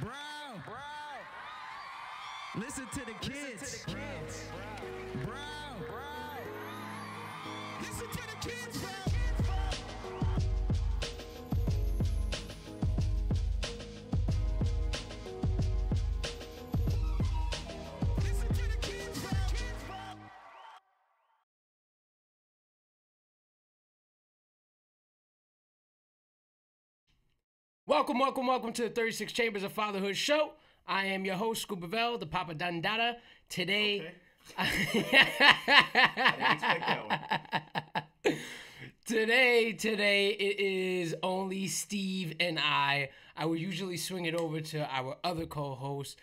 Bro, bro. Listen to the kids. Listen to the kids. Bro, bro. Listen to the kids, bro. Welcome, welcome, welcome to the 36 Chambers of Fatherhood show. I am your host, Scuba Bell, the Papa Dandada. Today, today, today it is only Steve and I. I would usually swing it over to our other co-host,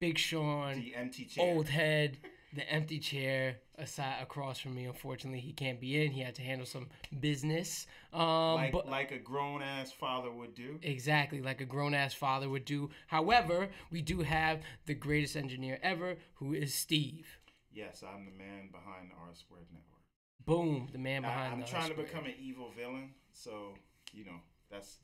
Big Sean, The empty chair. old head, the empty chair aside across from me. Unfortunately, he can't be in. He had to handle some business. Um, like but like a grown ass father would do. Exactly, like a grown ass father would do. However, we do have the greatest engineer ever, who is Steve. Yes, I'm the man behind the R Squared Network. Boom, the man I, behind I'm the trying to become an evil villain, so you know that's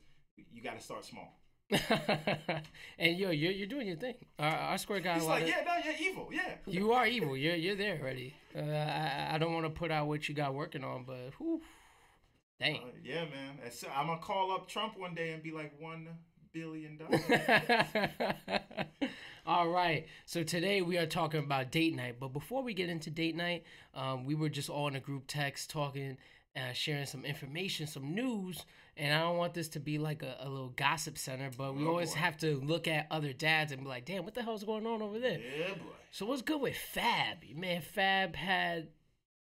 you got to start small. and yo, you're, you're doing your thing. Our, our square got He's a lot like, of. yeah, no, you're evil, yeah. You are evil. You're you're there already. Uh, I, I don't want to put out what you got working on, but whew, dang. Uh, yeah, man. I'm gonna call up Trump one day and be like, one billion dollars. All right. So today we are talking about date night. But before we get into date night, um, we were just all in a group text talking, uh, sharing some information, some news. And I don't want this to be like a, a little gossip center, but we Oh, always boy. have to look at other dads and be like, damn, what the hell's going on over there? yeah, boy. So what's good with Fab? Man, Fab had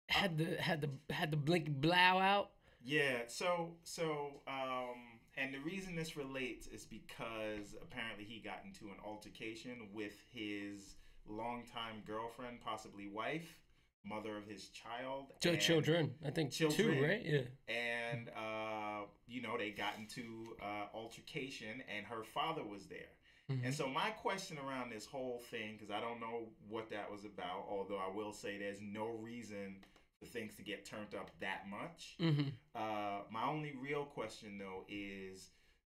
had the had the had the blink blow out. Yeah, so so um and the reason this relates is because apparently he got into an altercation with his longtime girlfriend, possibly wife, mother of his child. And- children, I think Children. two, right? Yeah. And uh, you know, they got into uh, altercation and her father was there. Mm-hmm. And so my question around this whole thing, because I don't know what that was about, although I will say there's no reason for things to get turned up that much. Mm-hmm. Uh, my only real question though is,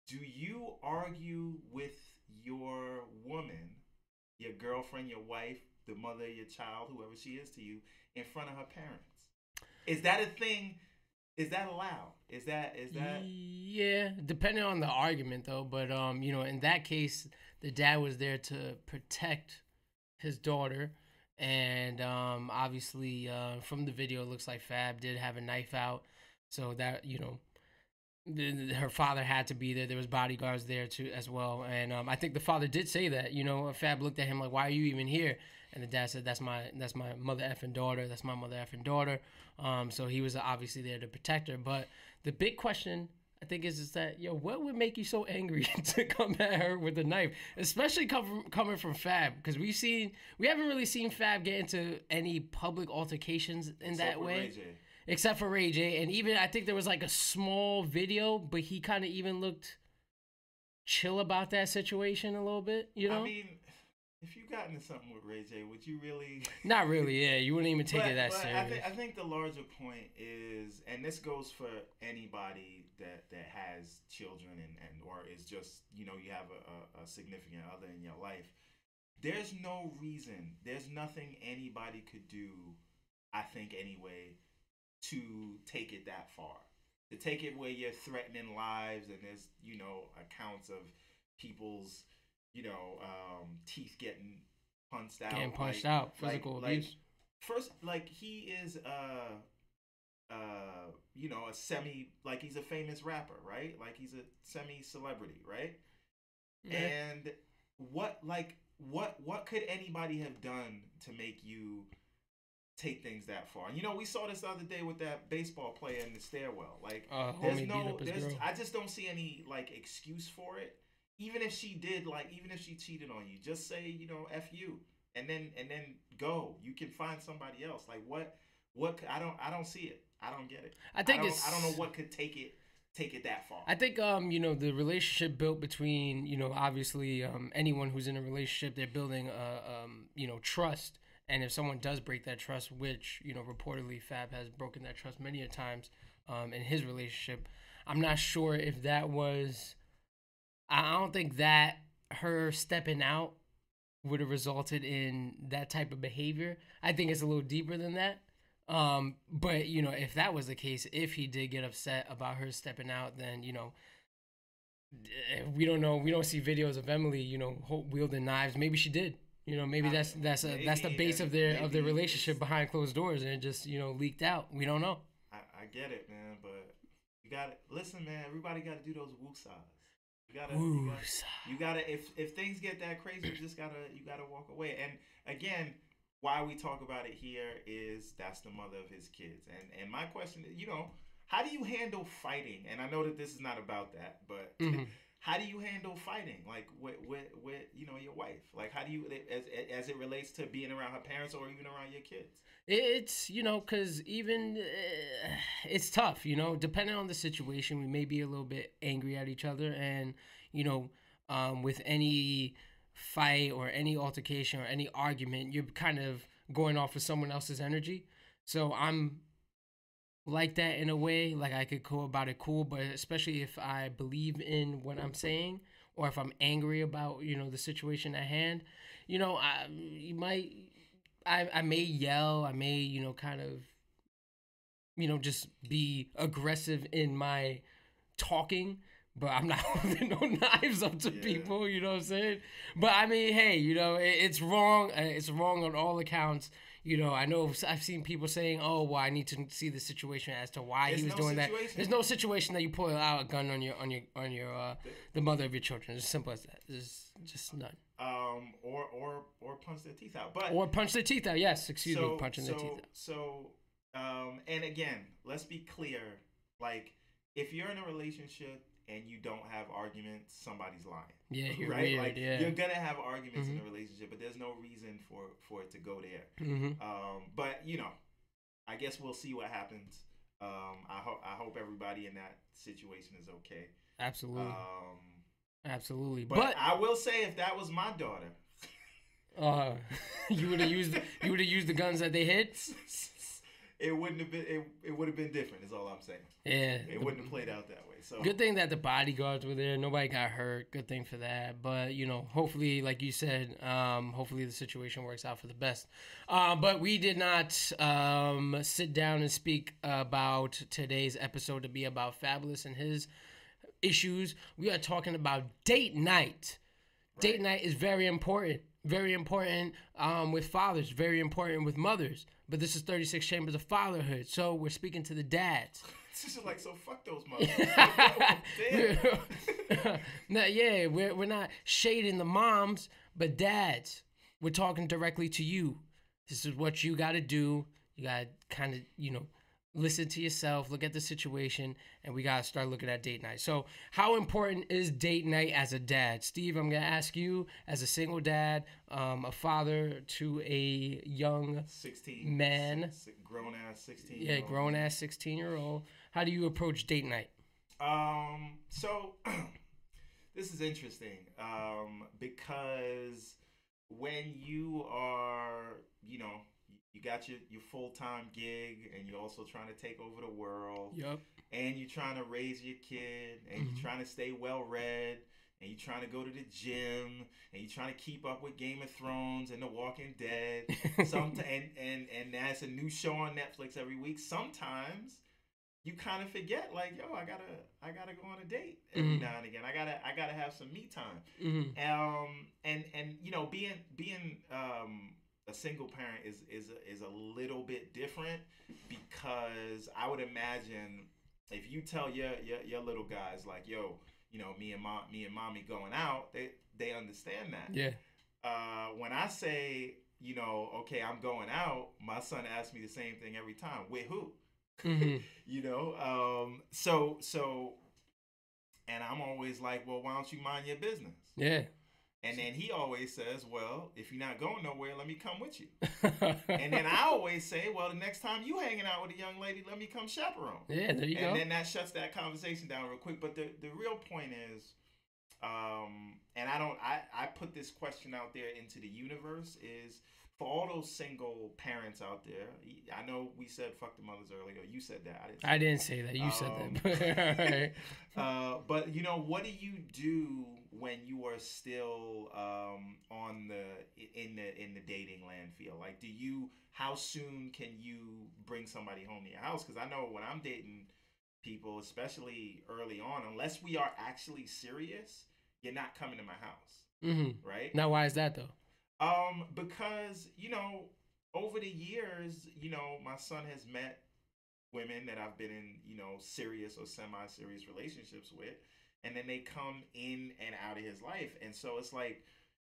do you argue with your woman, your girlfriend, your wife, the mother your child, whoever she is to you, in front of her parents? Is that a thing? Is that allowed? Is that is that? Yeah, depending on the argument though, but um, you know, in that case, the dad was there to protect his daughter, and um, obviously, uh, from the video, it looks like Fab did have a knife out, so that you know, her father had to be there. There was bodyguards there too as well, and um, I think the father did say that. You know, Fab looked at him like, "Why are you even here?" And the dad said, "That's my that's my mother effing daughter. That's my mother effing daughter." Um, so he was obviously there to protect her. But the big question I think is is that yo, what would make you so angry to come at her with a knife, especially from, coming from Fab? Because we've seen we haven't really seen Fab get into any public altercations in Except that way except for Ray J. And even I think there was like a small video, but he kind of even looked chill about that situation a little bit. You know, I mean, if you got into something with Ray J, would you really? not really. Yeah, you wouldn't even take but, it that serious. I, think I think the larger point is, and this goes for anybody that that has children and, and or is just you know you have a, a, a significant other in your life. There's no reason. There's nothing anybody could do. I think anyway, to take it that far. To take it where you're threatening lives and there's you know accounts of people's you know um, teeth getting punched out. Getting punched like- out, physical like, abuse. first like he is uh uh you know a semi like he's a famous rapper right like he's a semi celebrity right Yeah. and what like what what could anybody have done to make you take things that far you know we saw this the other day with that baseball player in the stairwell like Uh, there's no there's i just don't see any like excuse for it even if she did like even if she cheated on you just say you know f you and then and then go. You can find somebody else. Like what what i don't i don't see it. I don't get it. I think don't, it's. i don't know what could take it take it that far. I think um you know the relationship built between you know obviously um anyone who's in a relationship they're building uh um you know trust. And if someone does break that trust which you know reportedly Fab has broken that trust many a times um in his relationship I'm not sure if that was I don't think that her stepping out would have resulted in that type of behavior. I think it's a little deeper than that. Um, but you know, if that was the case, if he did get upset about her stepping out, then you know, eh, we don't know. We don't see videos of Emily, you know, wielding knives. Maybe she did. You know, maybe that's that's a, that's the base of their of their relationship behind closed doors, and it just you know leaked out. We don't know. I, I get it, man, but you gotta listen, man. Everybody gotta do those woosahs. You gotta, you gotta, you gotta. If if things get that crazy, you just gotta you gotta walk away. And again, why we talk about it here is that's the mother of his kids. And and my question is, you know, how do you handle fighting? And I know that this is not about that, but Mhm. How do you handle fighting, like with with with you know your wife? Like how do you as as it relates to being around her parents or even around your kids? It's you know because even uh, it's tough. You know, depending on the situation, we may be a little bit angry at each other, and you know, um, with any fight or any altercation or any argument, you're kind of going off of someone else's energy. So I'm like that in a way. Like I could go about it cool, but especially if I believe in what I'm saying or if I'm angry about you know the situation at hand, you know, I you might I I may yell, I may you know kind of you know just be aggressive in my talking. But I'm not holding no knives up to Yeah. people, you know what I'm saying? But I mean, hey, you know, it, it's wrong. uh, It's wrong on all accounts. You know, I know I've seen people saying, "Oh, well, I need to see the situation as to why There's he was no doing that." There's no situation that you pull out a gun on your on your on your uh, the mother of your children. It's as simple as that. There's just none. Um, or or or punch their teeth out. But Or punch their teeth out. Yes, excuse me, punching so, their teeth out. So, um, and again, let's be clear. Like, if you're in a relationship and you don't have arguments, somebody's lying. Yeah, right? weird. like, yeah. you're gonna have arguments Mhm. in a relationship, but there's no reason for for it to go there. mm-hmm. Um, but you know, I guess we'll see what happens. Um, I hope I hope everybody in that situation is okay. Absolutely, Um, absolutely. but, But, I will say, if that was my daughter, uh, you would have used you would have used the guns that they hid. it wouldn't have been. It, it would have been different. Is all I'm saying. Yeah, It the- wouldn't have played out that way. So Good thing that the bodyguards were there. Nobody got hurt. Good thing for that. But you know, hopefully, like you said, um, hopefully the situation works out for the best. Uh, but we did not um, sit down and speak about today's episode to be about Fabolous and his issues. We are talking about date night. Date night is very important. Very important um, with fathers. Very important with mothers. But this is 36 Chambers of Fatherhood. So we're speaking to the dads. Just like so. Fuck those. Damn. no, yeah, we're we're not shading the moms, but dads. We're talking directly to you. This is what you got to do. You got to kind of, you know, listen to yourself, look at the situation, and we got to start looking at date night. So, how important is date night as a dad? Steve, I'm going to ask you as a single dad, um, a father to a young, Sixteen Man. grown ass sixteen. yeah, grown ass 16 year old. How do you approach date night? Um. So this is interesting. Um, because when you are, you know, you got your your full time gig, and you're also trying to take over the world, Yup. and you're trying to raise your kid, and Mhm. you're trying to stay well read. And you're trying to go to the gym, and you're trying to keep up with Game of Thrones and The Walking Dead. Some and and and that's a new show on Netflix every week. Sometimes you kind of forget, like, yo, I gotta I gotta go on a date every Mhm. now and again. I gotta I gotta have some me time. hmm Um, and and you know, being being um a single parent is is a, is a little bit different because I would imagine if you tell your your, your little guys like, yo, you know, me and mom, me and mommy going out, they they understand that Yeah. uh, when I say, you know, okay, I'm going out, my son asks me the same thing every time. With who? hmm You know, um, so so, and I'm always like, well, why don't you mind your business? Yeah. And then he always says, well, if you're not going nowhere, let me come with you. And then I always say, well, the next time you hanging out with a young lady, let me come chaperone. yeah, there you and go. And then that shuts that conversation down real quick. But the the real point is, um, and I don't, I I put this question out there into the universe is for all those single parents out there. I know we said fuck the mothers earlier. You said that. I didn't. I didn't say that. You Um, said that. Uh, but you know, what do you do when you are still um, on the in the in the dating land field? Like, do you how soon can you bring somebody home to your house? Because I know when I'm dating people, especially early on, unless we are actually serious, you're not coming to my house, Mm-hmm. right? Now, why is that though? Um, because you know, over the years, you know, my son has met women that I've been in, you know, serious or semi-serious relationships with, and then they come in and out of his life, and so it's like,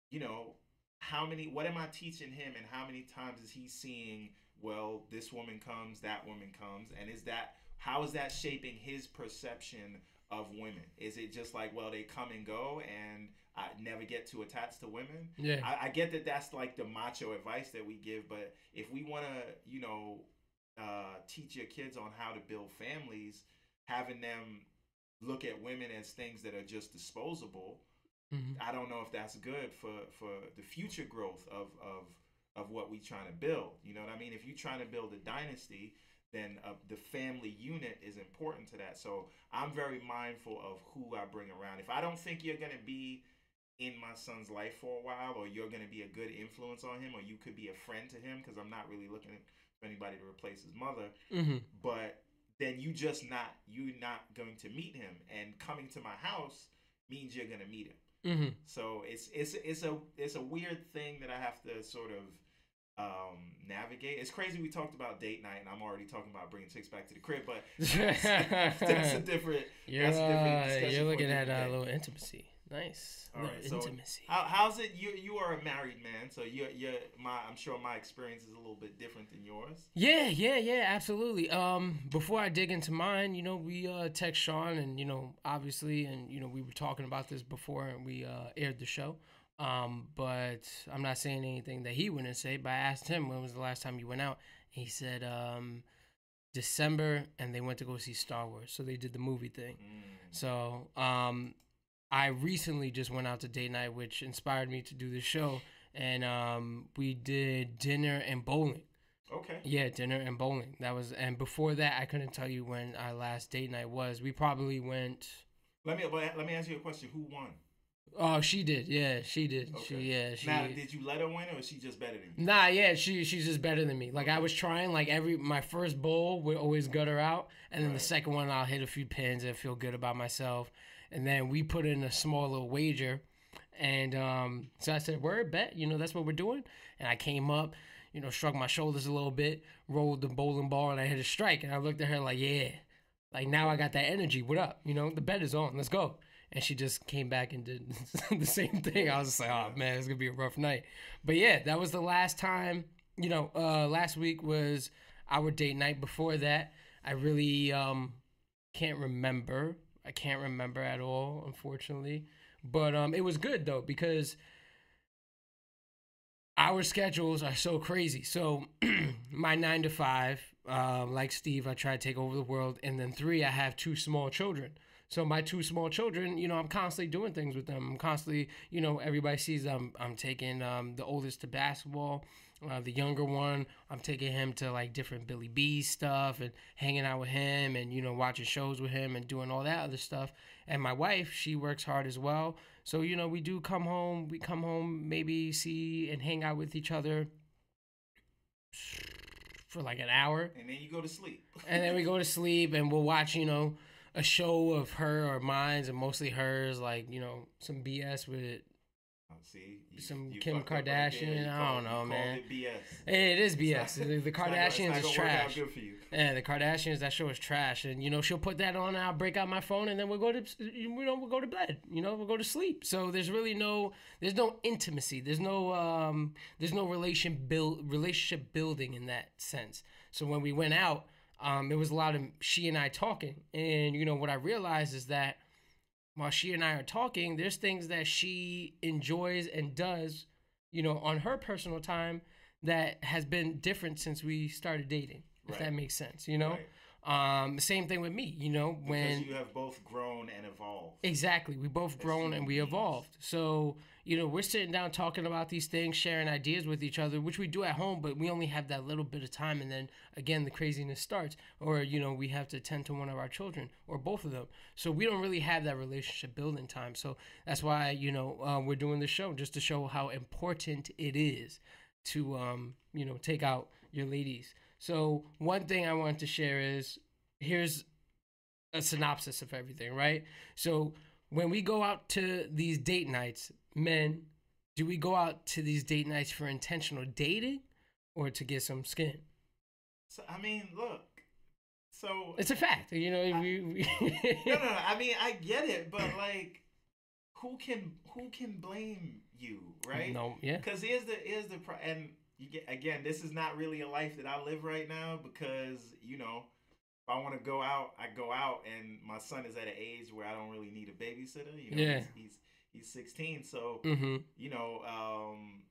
you know, how many? What am I teaching him, and how many times is he seeing? Well, this woman comes, that woman comes, and is that how is that shaping his perception of women? Is it just like, well, they come and go, and I never get too attached to women? Yeah. I, I get that that's like the macho advice that we give, but if we want to, you know, uh, teach your kids on how to build families, having them look at women as things that are just disposable, hmm I don't know if that's good for for the future growth of of of what we're trying to build. You know what I mean? If you're trying to build a dynasty, then uh, the family unit is important to that. So I'm very mindful of who I bring around. If I don't think you're gonna be in my son's life for a while, or you're gonna be a good influence on him, or you could be a friend to him, because I'm not really looking for anybody to replace his mother hmm but then you just not you're not going to meet him and coming to my house means you're going to meet him hmm so it's it's it's a it's a weird thing that i have to sort of um navigate it's crazy we talked about date night and i'm already talking about bringing chicks back to the crib but that's, that's a different You're, that's a different uh, you're looking at a day. little intimacy. Nice. All right, so intimacy. how, how's it you you are a married man so you're you're my i'm sure my experience is a little bit different than yours Yeah, yeah, yeah, absolutely. Um, before I dig into mine, you know, we uh text Sean and you know, obviously, and you know, we were talking about this before and we uh aired the show. Um, but I'm not saying anything that he wouldn't say. But I asked him when was the last time you went out. He said um December, and they went to go see Star Wars. So they did the movie thing. Mm. So um, I recently just went out to date night, which inspired me to do this show, and um, we did dinner and bowling. okay Yeah, dinner and bowling. That was, and before that, I couldn't tell you when our last date night was. We probably went. let me let me ask you a question who won Oh, she did. Yeah, she did. Okay. She yeah she. now did you let her win or is she just better than you Nah, yeah, she she's just better than me. Like I was trying, like every my first bowl would always gut her out, and then the second one I'll hit a few pins and feel good about myself, and then we put in a small little wager, and um, so I said, "Word bet," you know that's what we're doing, and I came up, you know, shrugged my shoulders a little bit, rolled the bowling ball, and I hit a strike, and I looked at her like, "Yeah, like now I got that energy. What up? You know, the bet is on. Let's go." And she just came back and did the same thing. I was just like, "Oh man, it's gonna be a rough night." But yeah, that was the last time. You know, uh, last week was our date night. Before that, I really um, can't remember. I can't remember at all, unfortunately. But um, it was good though because our schedules are so crazy. So my nine to five, um, like Steve, I try to take over the world, and then three, I have two small children. So my two small children, you know, I'm constantly doing things with them. I'm constantly, you know, everybody sees I'm I'm taking um, the oldest to basketball. Uh, the younger one, I'm taking him to like different Billy B stuff and hanging out with him and you know watching shows with him and doing all that other stuff. And my wife, she works hard as well. So you know we do come home. We come home maybe see and hang out with each other for like an hour and then you go to sleep and then we go to sleep and we'll watch you know a show of her or mine's and mostly hers like you know some bs with see you, Some you Kim. Kardashian, I don't know, man. it BS. It is bs the, the it's not gonna- kardashians is not gonna work out trash good for you. yeah the kardashians that show is trash and you know she'll put that on and i'll break out my phone and then we'll go to you know we'll go to bed you know we'll go to sleep so there's really no there's no intimacy there's no um there's no relation build relationship building in that sense so when we went out um it was a lot of she and i talking and you know what i realized is that while she and i are talking there's things that she enjoys and does you know on her personal time that has been different since we started dating if Right. that makes sense you know um, same thing with me. You know, when because you have both grown and evolved. Exactly. We both grown and we beings. evolved. So, you know, we're sitting down talking about these things, sharing ideas with each other, which we do at home, but we only have that little bit of time. And then again, the craziness starts. Or, you know, we have to tend to one of our children or both of them. So we don't really have that relationship building time. So that's why, you know, uh, we're doing this show just to show how important it is to, um, you know, take out your ladies. So one thing I want to share is here's a synopsis of everything, right? So when we go out to these date nights, men, do we go out to these date nights for intentional dating or to get some skin? So I mean, look. So It's a fact, you know. We, we no, no, no. I mean, I get it, but like, who can who can blame you, right? No, yeah, Because here's the here's the pro- and you get again. This is not really a life that I live right now because you know. If I want to go out, I go out, and my son is at an age where I don't really need a babysitter. You know, Yeah. he's, he's he's 16, so mm-hmm. you know, um,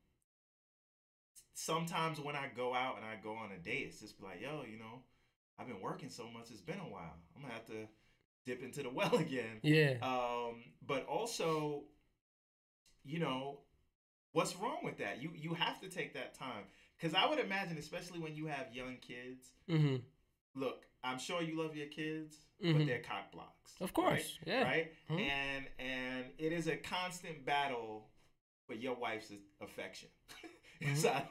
sometimes when I go out and I go on a date, it's just like, yo, you know, I've been working so much, it's been a while. I'm gonna have to dip into the well again. yeah, Um, but also, you know, what's wrong with that? You you have to take that time because I would imagine, especially when you have young kids. mm-hmm. Look, I'm sure you love your kids, Mhm. but they're cock blocks. of course, right? yeah, right? Mhm. And and it is a constant battle for your wife's affection. Mhm. so I,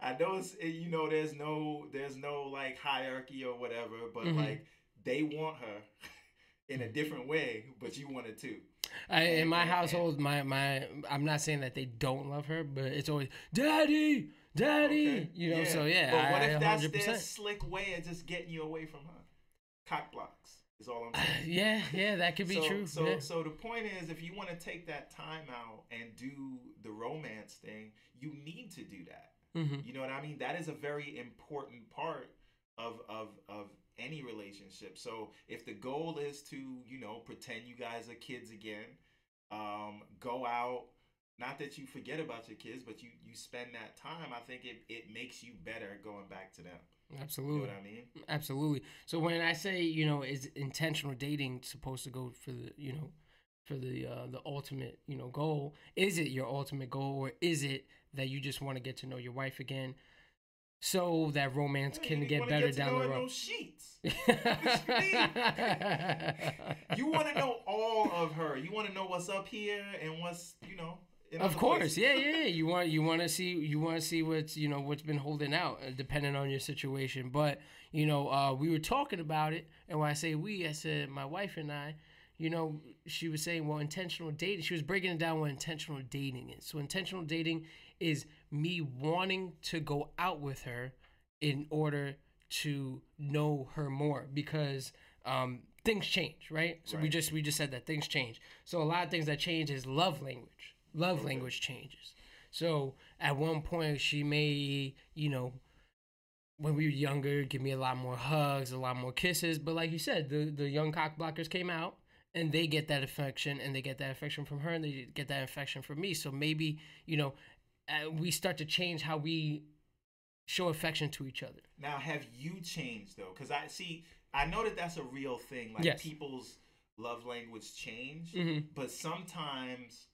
I know it's you know there's no there's no like hierarchy or whatever, but Mhm. like they want her in a different way, but you want it too. I, in my household, my my, I'm not saying that they don't love her, but it's always daddy, daddy. Okay? You know, so yeah, But what I, if that's 100%. their slick way of just getting you away from her? Cock blocks is all I'm saying. yeah, yeah, that could be so, true. So, yeah. so the point is, if you want to take that time out and do the romance thing, you need to do that. Mhm. You know what I mean? That is a very important part of of of any relationship. So if the goal is to, you know, pretend you guys are kids again, um, go out. Not that you forget about your kids, but you you spend that time. I think it it makes you better going back to them. You know Absolutely. what I mean? Absolutely. So when I say, you know, is intentional dating supposed to go for the, you know, for the uh, the ultimate, you know, goal? Is it your ultimate goal, or is it that you just want to get to know your wife again, so that romance Yeah, can get better to down the road? Sheets. You want to know all of her. You want to know what's up here and what's you know. Of course, yeah, yeah. yeah. You want you want to see you want to see what's you know what's been holding out, uh, depending on your situation. But you know, uh, we were talking about it, and when I say we, I said my wife and I. You know, she was saying, well, intentional dating. She was breaking it down what intentional dating is. So, intentional dating is me wanting to go out with her in order to know her more because um, things change, right? So we just we just said that things change. So a lot of things that change is love language. Love language changes. So at one point she may, you know, when we were younger, give me a lot more hugs, a lot more kisses. But like you said, the the young cock blockers came out and they get that affection and they get that affection from her and they get that affection from me. So maybe, you know, uh, we start to change how we show affection to each other. Now, have you changed though? Because I see, I know that that's a real thing. Like Yes. people's love language change, Mhm. but sometimes,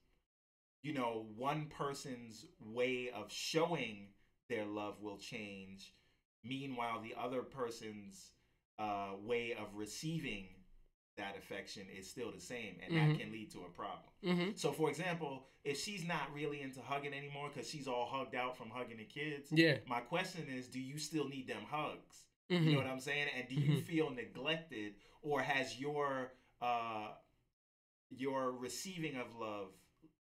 you know, one person's way of showing their love will change. Meanwhile, the other person's uh, way of receiving that affection is still the same, and Mhm. that can lead to a problem. Mm-hmm. So, for example, if she's not really into hugging anymore because she's all hugged out from hugging the kids, Yeah. my question is, do you still need them hugs? Mhm. You know what I'm saying? And do you Mhm. feel neglected, or has your uh, your receiving of love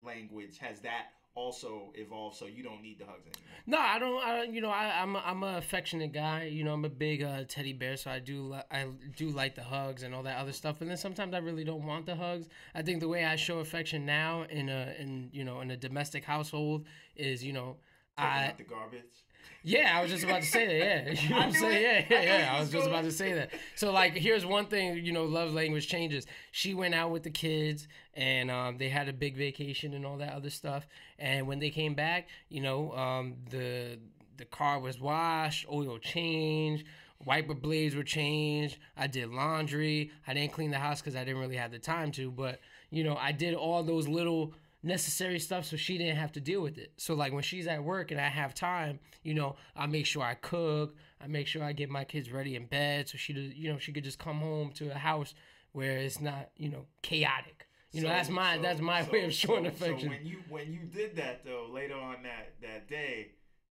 language has that also evolved so you don't need the hugs anymore? No, I don't. I, you know, I, I'm a, I'm a affectionate guy. You know, I'm a big uh, teddy bear, so I do li- I do like the hugs and all that other stuff. and then sometimes I really don't want the hugs. I think the way I show affection now in a in you know in a domestic household is you know Taking I out the garbage. Yeah I was just about to say that yeah you know I what I'm saying it. yeah yeah I was was just about to say that. So like here's one thing you know love language changes. She went out with the kids and um, they had a big vacation and all that other stuff. And when they came back, you know um, the the car was washed, oil changed, wiper blades were changed. I did laundry. I didn't clean the house because I didn't really have the time to. But you know, I did all those little necessary stuff so she didn't have to deal with it. So like when she's at work and I have time, you know, I make sure I cook. I make sure I get my kids ready in bed so she, you know, she could just come home to a house where it's not, you know, chaotic. You know, that's my so- that's my so- way of showing so- affection. So when you when you did that though, later on that that day,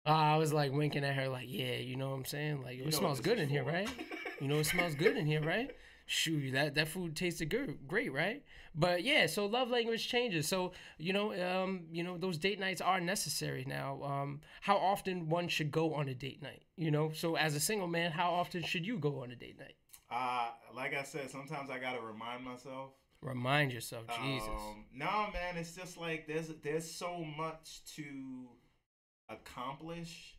Uh, I was like winking at her, like, yeah, you know what I'm saying? Like, it smells good in here, right? You know, it smells good in here, right? Shoot, that that food tasted good, great, right? But yeah, so love language changes. So you know, um, you know, those date nights are necessary now. Um, how often one should go on a date night? You know, so as a single man, how often should you go on a date night? uh, like I said, sometimes I gotta remind myself. Remind yourself, Jesus. Um, no, man, it's just like there's there's so much to accomplish.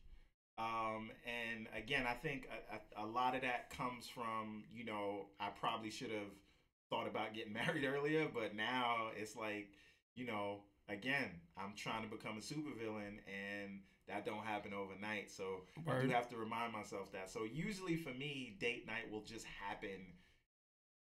Um, and again, I think a, a, a lot of that comes from you know I probably should have thought about getting married earlier, but now it's like you know again I'm trying to become a supervillain and that don't happen overnight. So I do have to remind myself that. So usually for me, date night will just happen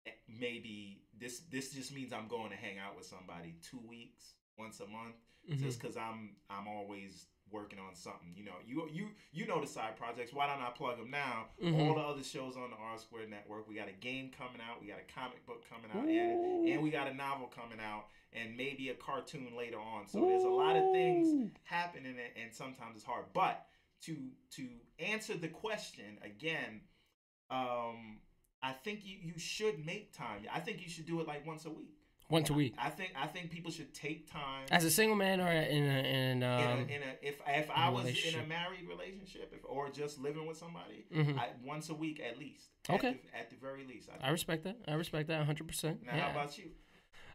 eh, maybe this this just means I'm going to hang out with somebody two weeks, once a month, Mhm. just because I'm I'm always working on something. You know, you you you know the side projects. Why don't I plug them now? Mhm. All the other shows on the R Square Network. We got a game coming out. We got a comic book coming out, and, and we got a novel coming out, and maybe a cartoon later on. So there's a lot of things happening, and, and sometimes it's hard. But to to answer the question again, um, I think you, you should make time. I think you should do it like once a week. Once a week. I think I think people should take time. As a single man or in a, in in, um, a, in a, if if I was in a married relationship, if, or just living with somebody, mhm. I, once a week at least. Okay. At the, at the very least. I, I respect that. I respect that 100%. now, yeah. how about you?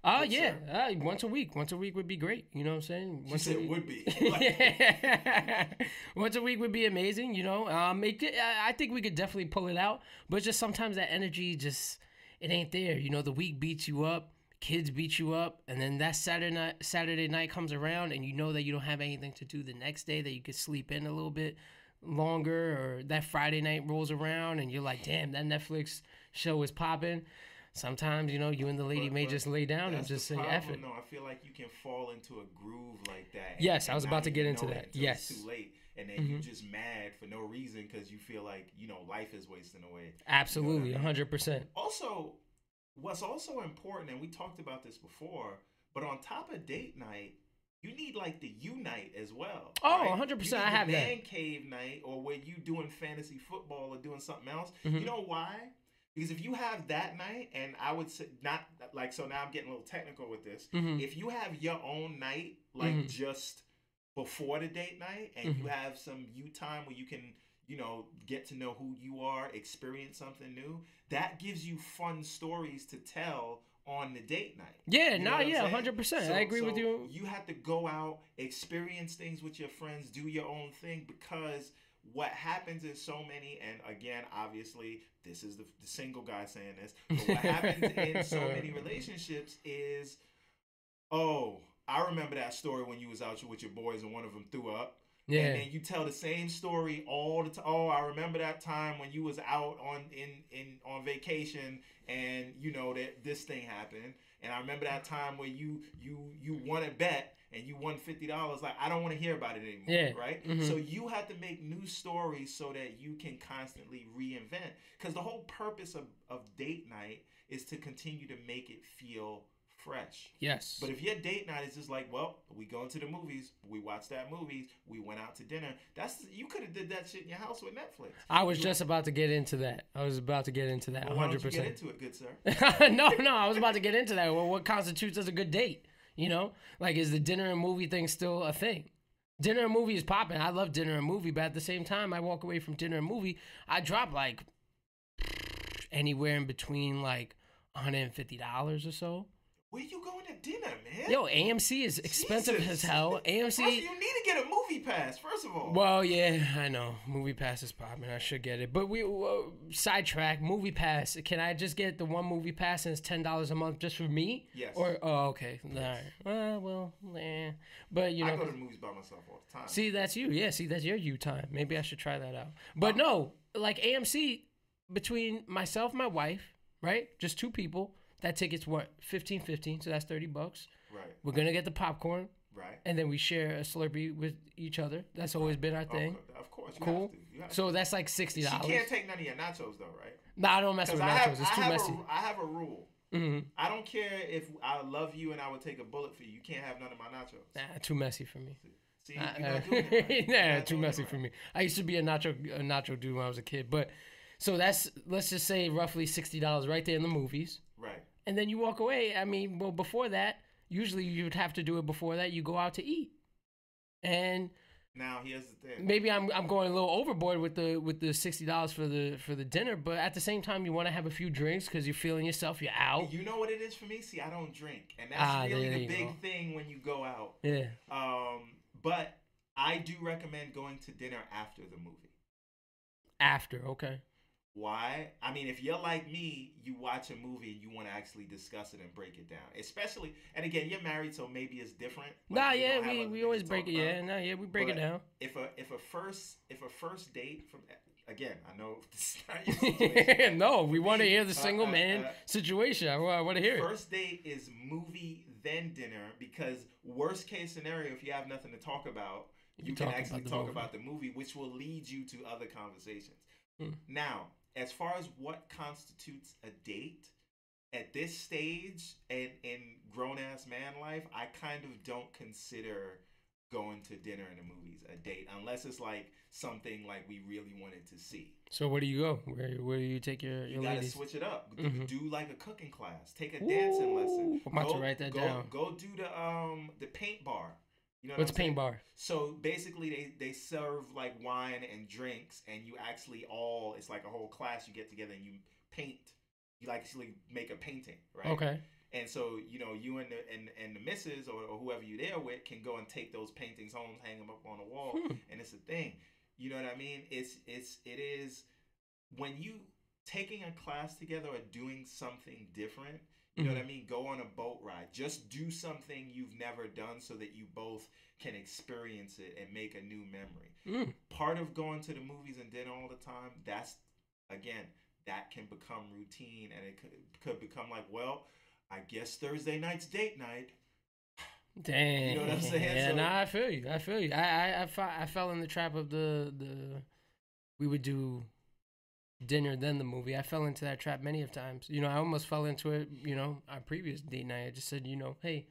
Uh, yeah. Uh, once a week. Once a week would be great. You know what I'm saying? Once a week. would be. Once a week would be amazing. You know, um, it, could- I I think we could definitely pull it out, but just sometimes that energy just it ain't there. You know, the week beats you up, kids beat you up, and then that Saturday night Saturday night comes around, and you know that you don't have anything to do the next day, that you could sleep in a little bit longer, or that Friday night rolls around, and you're like, damn, that Netflix show is popping. Sometimes you know you and the lady But- may but just lay down and just say problem, F. No, I feel like you can fall into a groove like that. Yes, I was about to get into that. Yes. too late, and then you're Mhm. just mad for no reason because you feel like you know life is wasting away. Absolutely, mean? hundred percent. Also, what's also important, and we talked about this before, but on top of date night, you need like the U night as well. Oh, right? 100%, You need I have that. man cave night, or where you doing fantasy football or doing something else. Mhm. You know why? Because if you have that night, and I would say not like so now I'm getting a little technical with this. Mhm. If you have your own night, like Mhm. just before the date night, and you Mhm. have some you time where you can, you know, get to know who you are, experience something new, that gives you fun stories to tell on the date night. Yeah, You know nah, yeah, hundred percent. So- I agree with you. You have to go out, experience things with your friends, do your own thing because what happens in so many, and again, obviously, this is the, the single guy saying this, but what happens in so many relationships is, oh, I remember that story when you was out with your boys and one of them threw up. Yeah, And then you tell the same story all the time. Oh, I remember that time when you was out on in in on vacation and you know that this thing happened. And I remember that time where you you you won a bet and you won fifty dollars. Like I don't want to hear about it anymore. Yeah. Right. Mhm. So you have to make new stories so that you can constantly reinvent. Because the whole purpose of of date night is to continue to make it feel fresh. yes. But if your date night is just like, well, we go into the movies, we watch that movies, we went out to dinner. That's you could have did that shit in your house with Netflix. I was just about to get into that. I was about to get into that. Hundred don't you get percent. into it, good sir? no, no, I was about to get into that. Well, what constitutes as a good date? You know, like is the dinner and movie thing still a thing? Dinner and movie is popping. I love dinner and movie, but at the same time, I walk away from dinner and movie, I drop like anywhere in between like $150 or so. Where you going to dinner, man? Yo, AMC is expensive Jesus. as hell. First, AMC. you need to get a movie pass, first of all. Well, yeah, I know. Movie Pass is popping. I should get it. But we uh, sidetrack. Movie Pass. Can I just get the one movie pass and it's ten dollars a month just for me? Yes. Or oh, okay. All right. Uh, well, eh. But you know, I go to movies by myself all the time. See, that's you. Yeah, see, that's your you time. Maybe I should try that out. But no, like AMC, between myself, and my wife, right? Just two people. That ticket's what? 15 15 so that's 30 bucks. right, We're going to get the popcorn right. and then we share a Slurpee with each other. That's always been our Oh, thing. co- of course, you Cool. Have to. You have So that's like $60. to. she can't take none of your nachos though, right? Nah, I don't mess with nachos. have, it's I too messy. A, I have a rule. hmm I don't care if I love you and I would take a bullet for you. You can't have none of my nachos. Nah, too messy for me. See, Uh, uh, right. Nah, too messy right. for me. I used to be a nacho a nacho dude when I was a kid, but so that's let's just say roughly sixty dollars right there in the movies, Right. And then you walk away. I mean, well, before that, usually you'd have to do it before that. You go out to eat, and Now here's the thing. maybe I'm I'm going a little overboard with the with the sixty dollars for the for the dinner, but at the same time, you want to have a few drinks because you're feeling yourself. You're out. You know what it is for me? See, I don't drink, and that's Ah, really the big go. thing when you go out. Yeah. Um, but I do recommend going to dinner after the movie. After, okay. Why? I mean, if you're like me, you watch a movie and you want to actually discuss it and break it down. Especially, and again, you're married, so maybe it's different. Like, Nah, yeah, we, we always break it. about. Yeah, nah, yeah, we break it down. If a if a first if a first date from again, I know this is not your situation. no, we want to hear the uh, single uh, man uh, situation. I, want to hear it. First date is movie then dinner because worst case scenario, if you have nothing to talk about, You you, can can talk actually about talk movie. about the movie, which will lead you to other conversations. Hmm. Now, as far as what constitutes a date at this stage and in grown ass man life, I kind of don't consider going to dinner and the movies a date unless it's like something like we really wanted to see. So where do you go? Where where do you take your You gotta ladies? switch it up. Do, Mhm. do like a cooking class. Take a dancing lesson. I'm about to write that go, down. Go do the um the paint bar. You know What's I'm paint saying? bar? So basically, they they serve like wine and drinks, and you actually all it's like a whole class. You get together and you paint. You like actually make a painting, right? Okay. And so you know you and the and, and the missus or, or whoever you're there with can go and take those paintings home, hang them up on the wall, Hmm. and it's a thing. You know what I mean? It's it's it is when you taking a class together or doing something different. You know what I mean? Go on a boat ride. Just do something you've never done so that you both can experience it and make a new memory. Mm. Part of going to the movies and dinner all the time, that's again, that can become routine and it could, could become like, well, I guess Thursday night's date night. Damn. You know what I'm saying? Yeah, So- nah, I feel you. I feel you. I I I, I fell in the trap of the the we would do dinner then the movie. I fell into that trap many of times. You know, I almost fell into it. You know, our previous date night. I just said, you know, hey,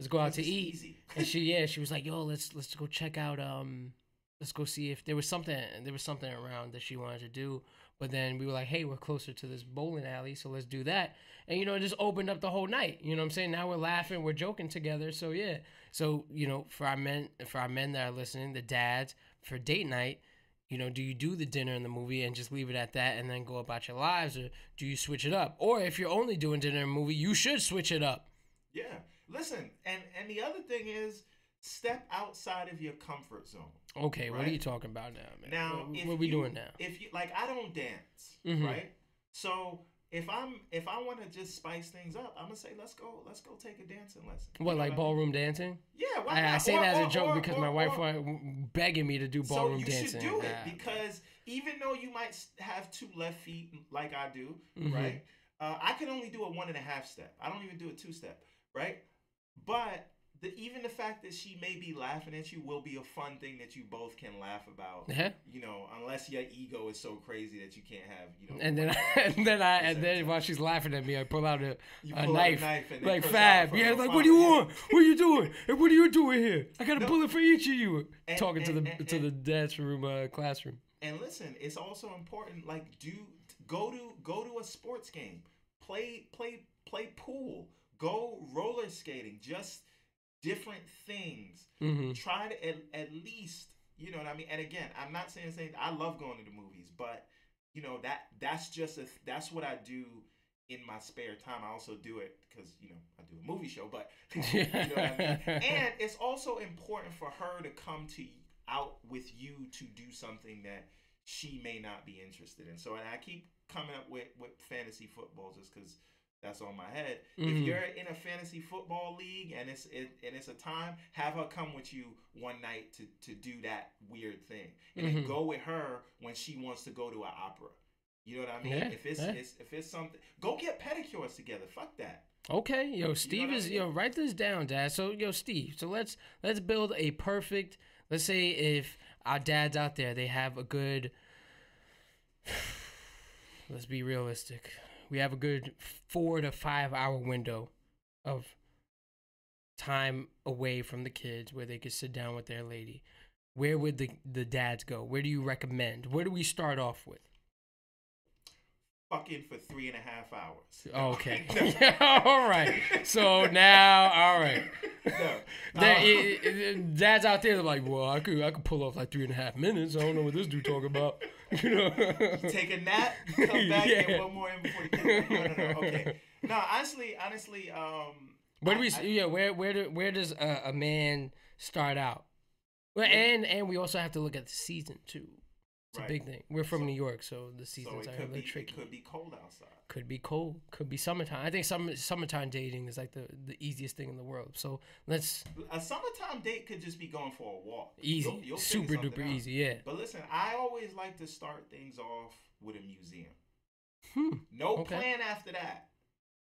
let's go out to eat. easy. and she yeah she was like yo let's let's go check out um let's go see if there was something there was something around that she wanted to do but then we were like hey we're closer to this bowling alley so let's do that and you know it just opened up the whole night you know what i'm saying now we're laughing we're joking together so yeah so you know for our men for our men that are listening the dads for date night you know, do you do the dinner and the movie and just leave it at that and then go about your lives, or do you switch it up? Or if you're only doing dinner and movie, you should switch it up. Yeah. Listen, and and the other thing is step outside of your comfort zone. Okay, what are you talking about now, man? Now, what, if what are we you- doing now? If you like, I don't dance, Mhm. right? So if I'm if I want to just spice things up, I'm gonna say let's go let's go take a dancing lesson. You What, know like I mean? ballroom dancing? Yeah, why I, I say Or- that as a joke or- because or- my wife was begging me to do ballroom dancing. so you dancing. should do it Ah, because even though you might have two left feet like I do, Mhm. right? Uh, I can only do a one and a half step. I don't even do a two step, right? But the, even the fact that she may be laughing at you will be a fun thing that you both can laugh about. yeah. You know, unless your ego is so crazy that you can't have, you know. And then, and then I, and then while she's laughing at me, I pull out a, a pull out a knife, knife and like Fab. Yeah, like what do you want? What are you doing? And what are you doing here? I got a No. bullet for each of you. And- Talking to the and- to the dance room uh, classroom. And listen, it's also important. Like, do go to go to a sports game, play play play pool, go roller skating, just different things. hmm Try to at, at least, you know what I mean. And again, I'm not saying saying I love going to the movies, but you know that that's just a that's what I do in my spare time. I also do it because you know I do a movie show, but you know what I mean. And it's also important for her to come to out with you to do something that she may not be interested in. So and I keep coming up with with fantasy football just because that's on my head. Mhm. If you're in a fantasy football league and it's it, and it's a time, have her come with you one night to to do that weird thing, and then Mhm. go with her when she wants to go to an opera. You know what I mean? Yeah, if it's, yeah. it's if it's something, go get pedicures together. Fuck that. Okay, yo, Steve what I is mean? yo. Write this down, Dad. So, yo, Steve. So let's let's build a perfect. Let's say if our dads out there, they have a good. Let's be realistic. We have a good four to five hour window of time away from the kids where they could sit down with their lady. Where would the the dads go? Where do you recommend? Where do we start off with? Fucking for three and a half hours. Okay. No. all right. So now, all right. no. There, Um, it- it- dads out there are like, well, I could I could pull off like three and a half minutes. I don't know what this dude talking about. You know. take a nap, come back, Yeah. get one more in before the kids. No, no, no. Okay. No, honestly, honestly, um. Where do we? I- yeah. Where where do, where does a, a man start out? Well, and and we also have to look at the season too. It's Right. a big thing. We're from So- New York, so the seasons it are a little be tricky. it could be cold outside. could be cold, could be summertime. I think summer summertime dating is like the, the easiest thing in the world. So let's A summertime date could just be going for a walk. easy, You'll- you'll super duper out. easy. Yeah. But listen, I always like to start things off with a museum. Hmm. No Okay. plan after that.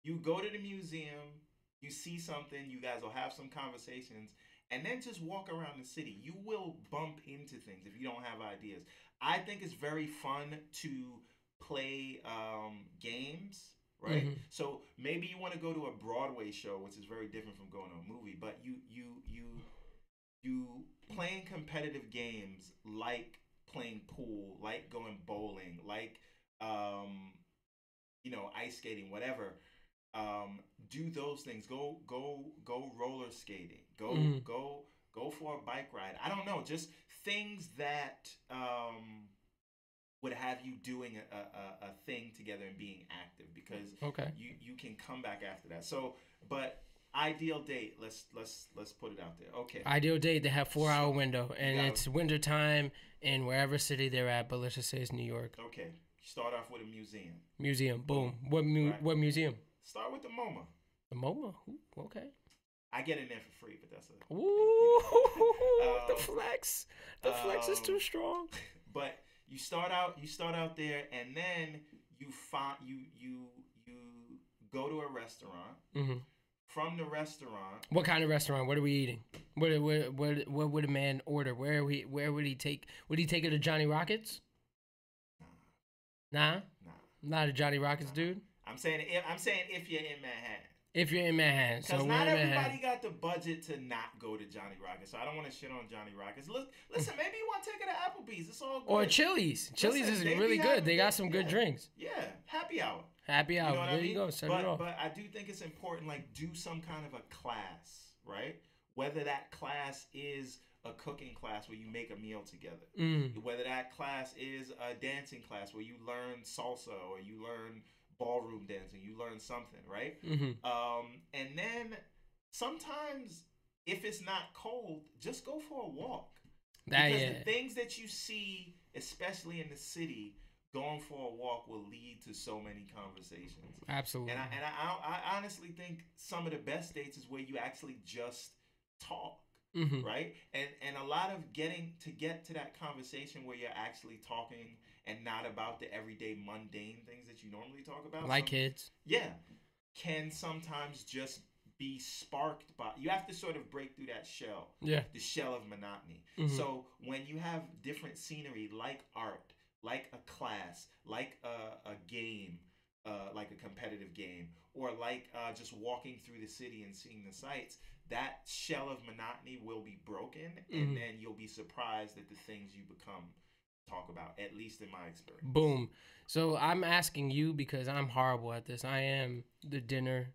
You go to the museum, you see something, you guys will have some conversations, and then just walk around the city. You will bump into things if you don't have ideas. I think it's very fun to play um, games, right? Mhm. So maybe you want to go to a Broadway show, which is very different from going to a movie, but you you you you playing competitive games like playing pool, like going bowling, like um, you know, ice skating, whatever. Um, do those things. Go go go roller skating. Go Mhm. go go for a bike ride. I don't know, just things that um would have you doing a, a, a thing together and being active because Okay. you you can come back after that. So, but ideal date. Let's let's let's put it out there. Okay. Ideal date, they have four hour window, and gotta- it's winter time in wherever city they're at. But let's just say it's New York Okay. Start off with a museum. museum. Boom. What mu- Right. what museum? Start with the MoMA. The MoMA. Ooh, okay. I get in there for free, but that's a. Ooh, the Um, flex. The flex is too um, strong. But you start out you start out there and then you find you you you go to a restaurant. hmm From the restaurant, What kind of restaurant? What are we eating? What what what, what would a man order? Where we where would he take? Would he take it to Johnny Rockets? Nah, nah. not a Johnny Rockets dude. I'm saying if, I'm saying if you're in Manhattan. If you're in Manhattan, Because we're not everybody got the budget to not go to Johnny Rockets. So I don't want to shit on Johnny Rockets. Look, listen, maybe you want to take it to Applebee's. It's all good. Or Chili's. Chili's Listen, is really good. They got some good yeah. drinks. Yeah, happy hour. Happy You hour. know there I mean? you go. Set but, it off. but I do think it's important, like, do some kind of a class, right? Whether that class is a cooking class where you make a meal together, Mm. whether that class is a dancing class where you learn salsa or you learn ballroom dancing, you learn something, right? hmm Um, and then sometimes if it's not cold, just go for a walk. That because yeah. the things that you see, especially in the city, going for a walk will lead to so many conversations. Absolutely. And I, and I, I honestly think some of the best dates is where you actually just talk, hmm right? And and a lot of getting to get to that conversation where you're actually talking and not about the everyday mundane things that you normally talk about. Like Some- kids. yeah, can sometimes just be sparked by. You have to sort of break through that shell Yeah. the shell of monotony. Mhm. So when you have different scenery like art, like a class, like a, a game, uh, like a competitive game, or like uh, just walking through the city and seeing the sights, that shell of monotony will be broken, Mhm. and then you'll be surprised at the things you become talk about. At least in my experience. Boom. So I'm asking you because I'm horrible at this. I am the dinner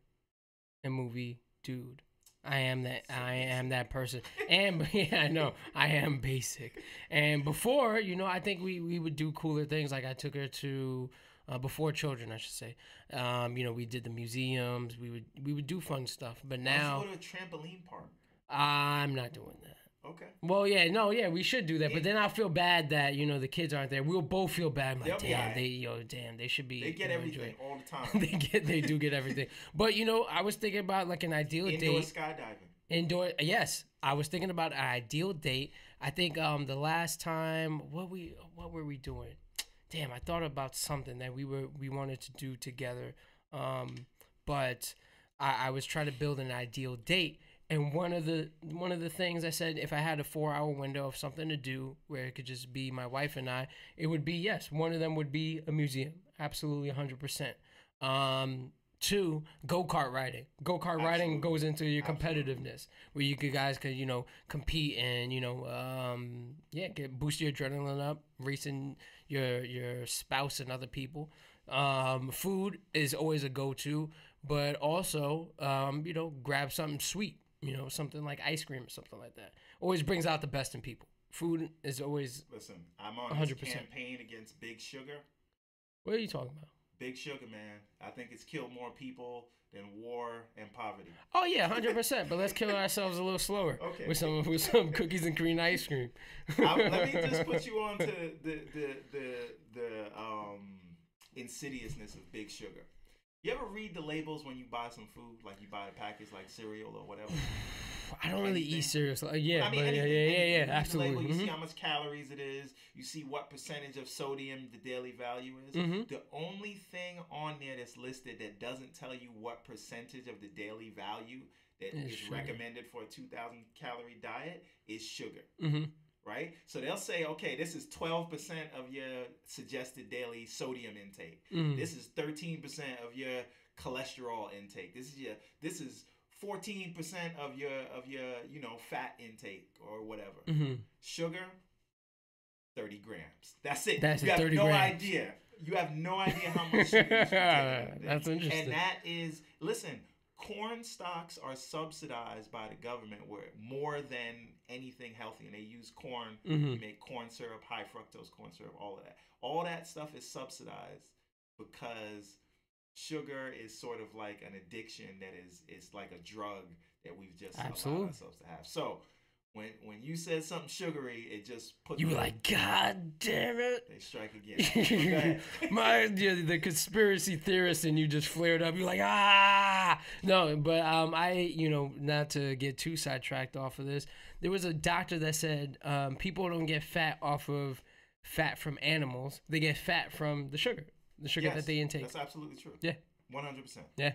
and movie dude. I am that. I am that person. And yeah, I know I am basic. And before, you know, I think we we would do cooler things. Like I took her to uh, before children, I should say. Um, you know, we did the museums. We would we would do fun stuff. But now go to a trampoline park. I'm not doing that. Okay. Well, yeah, no, yeah, we should do that, but then I feel bad that you know the kids aren't there. We'll both feel bad. I'm like, damn, alright. they yo, damn, they should be. They get you know, everything all the time. they get, they do get everything. But you know, I was thinking about like an ideal date. Indoor date. skydiving. Indoor, yes, I was thinking about an ideal date. I think um the last time what we what were we doing? Damn, I thought about something that we were we wanted to do together. Um, but I, I was trying to build an ideal date. And one of the one of the things I said, if I had a four hour window of something to do where it could just be my wife and I, it would be yes. One of them would be a museum, absolutely hundred percent. Um, two, go kart riding. Go kart riding goes into your Absolutely. competitiveness, where you could guys could you know compete and you know um, yeah get boost your adrenaline up, racing your your spouse and other people. Um, food is always a go to, but also um, you know grab something sweet, you know something like ice cream or something like that. Always brings out the best in people. Food is always. Listen, I'm on 100%. this campaign against Big Sugar. What are you talking about? Big Sugar, man. I think it's killed more people than war and poverty. Oh yeah, hundred percent. But let's kill ourselves a little slower Okay. with some with some cookies and cream ice cream. I, let me just put you on to the the the the um insidiousness of Big Sugar. You ever read the labels when you buy some food, like you buy a package like cereal or whatever? I don't really Anything. eat cereal. So, uh, yeah, I mean, but yeah, anything, yeah, yeah, anything. yeah, You absolutely. label, you see Mhm. how much calories it is. You see what percentage of sodium the daily value is. Mhm. The only thing on there that's listed that doesn't tell you what percentage of the daily value that Is is sugar. recommended for a 2,000 calorie diet is sugar. Mhm. Right? So they'll say, okay, this is 12% of your suggested daily sodium intake. Mhm. This is 13% of your cholesterol intake. This is your this is 14% of your of your, you know, fat intake or whatever. Mhm. Sugar 30 grams. That's it. That's you have 30 no grams. idea. You have no idea how much sugar you should be taking a day. That's interesting. And that is listen, corn stocks are subsidized by the government where more than anything healthy and they use corn Mhm. to make corn syrup, high fructose corn syrup, all of that. All that stuff is subsidized because sugar is sort of like an addiction that is is like a drug that we've just Absolutely. allowed ourselves to have. So when when you said something sugary, it just put You were like, God damn it. they strike again. My yeah, the conspiracy theorist and you just flared up. You're like, ah, no, but um, I, you know, not to get too sidetracked off of this. There was a doctor that said um, people don't get fat off of fat from animals. They get fat from the sugar, the sugar Yes, that they intake. That's absolutely true. Yeah. One hundred percent. Yeah,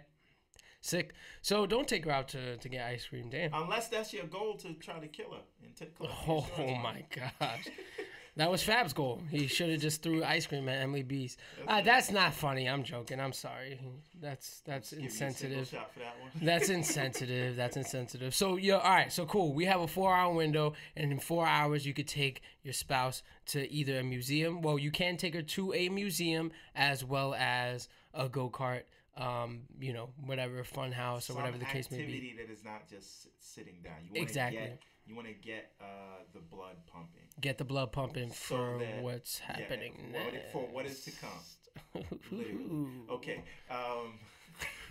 sick. So don't take her out to to get ice cream, damn. Unless that's your goal to try to kill her and take collect the Oh, my gosh. That was Fab's goal. He should have just threw ice cream at Emily B's. That's Uh, that's not funny. I'm joking. I'm sorry. That's that's Give you a single insensitive. shot for that one. That's insensitive. That's insensitive. So yeah, all right. So cool. We have a four-hour window, and in four hours, you could take your spouse to either a museum. Well, you can take her to a museum as well as a go-kart. Um, you know, whatever fun house or Some whatever the case may be. activity that is not just sitting down. You Exactly. Get, you want to get uh, the blood pumping. Get the blood pumping So for that- what's yeah, happening what it- for what is to come. Okay. Um,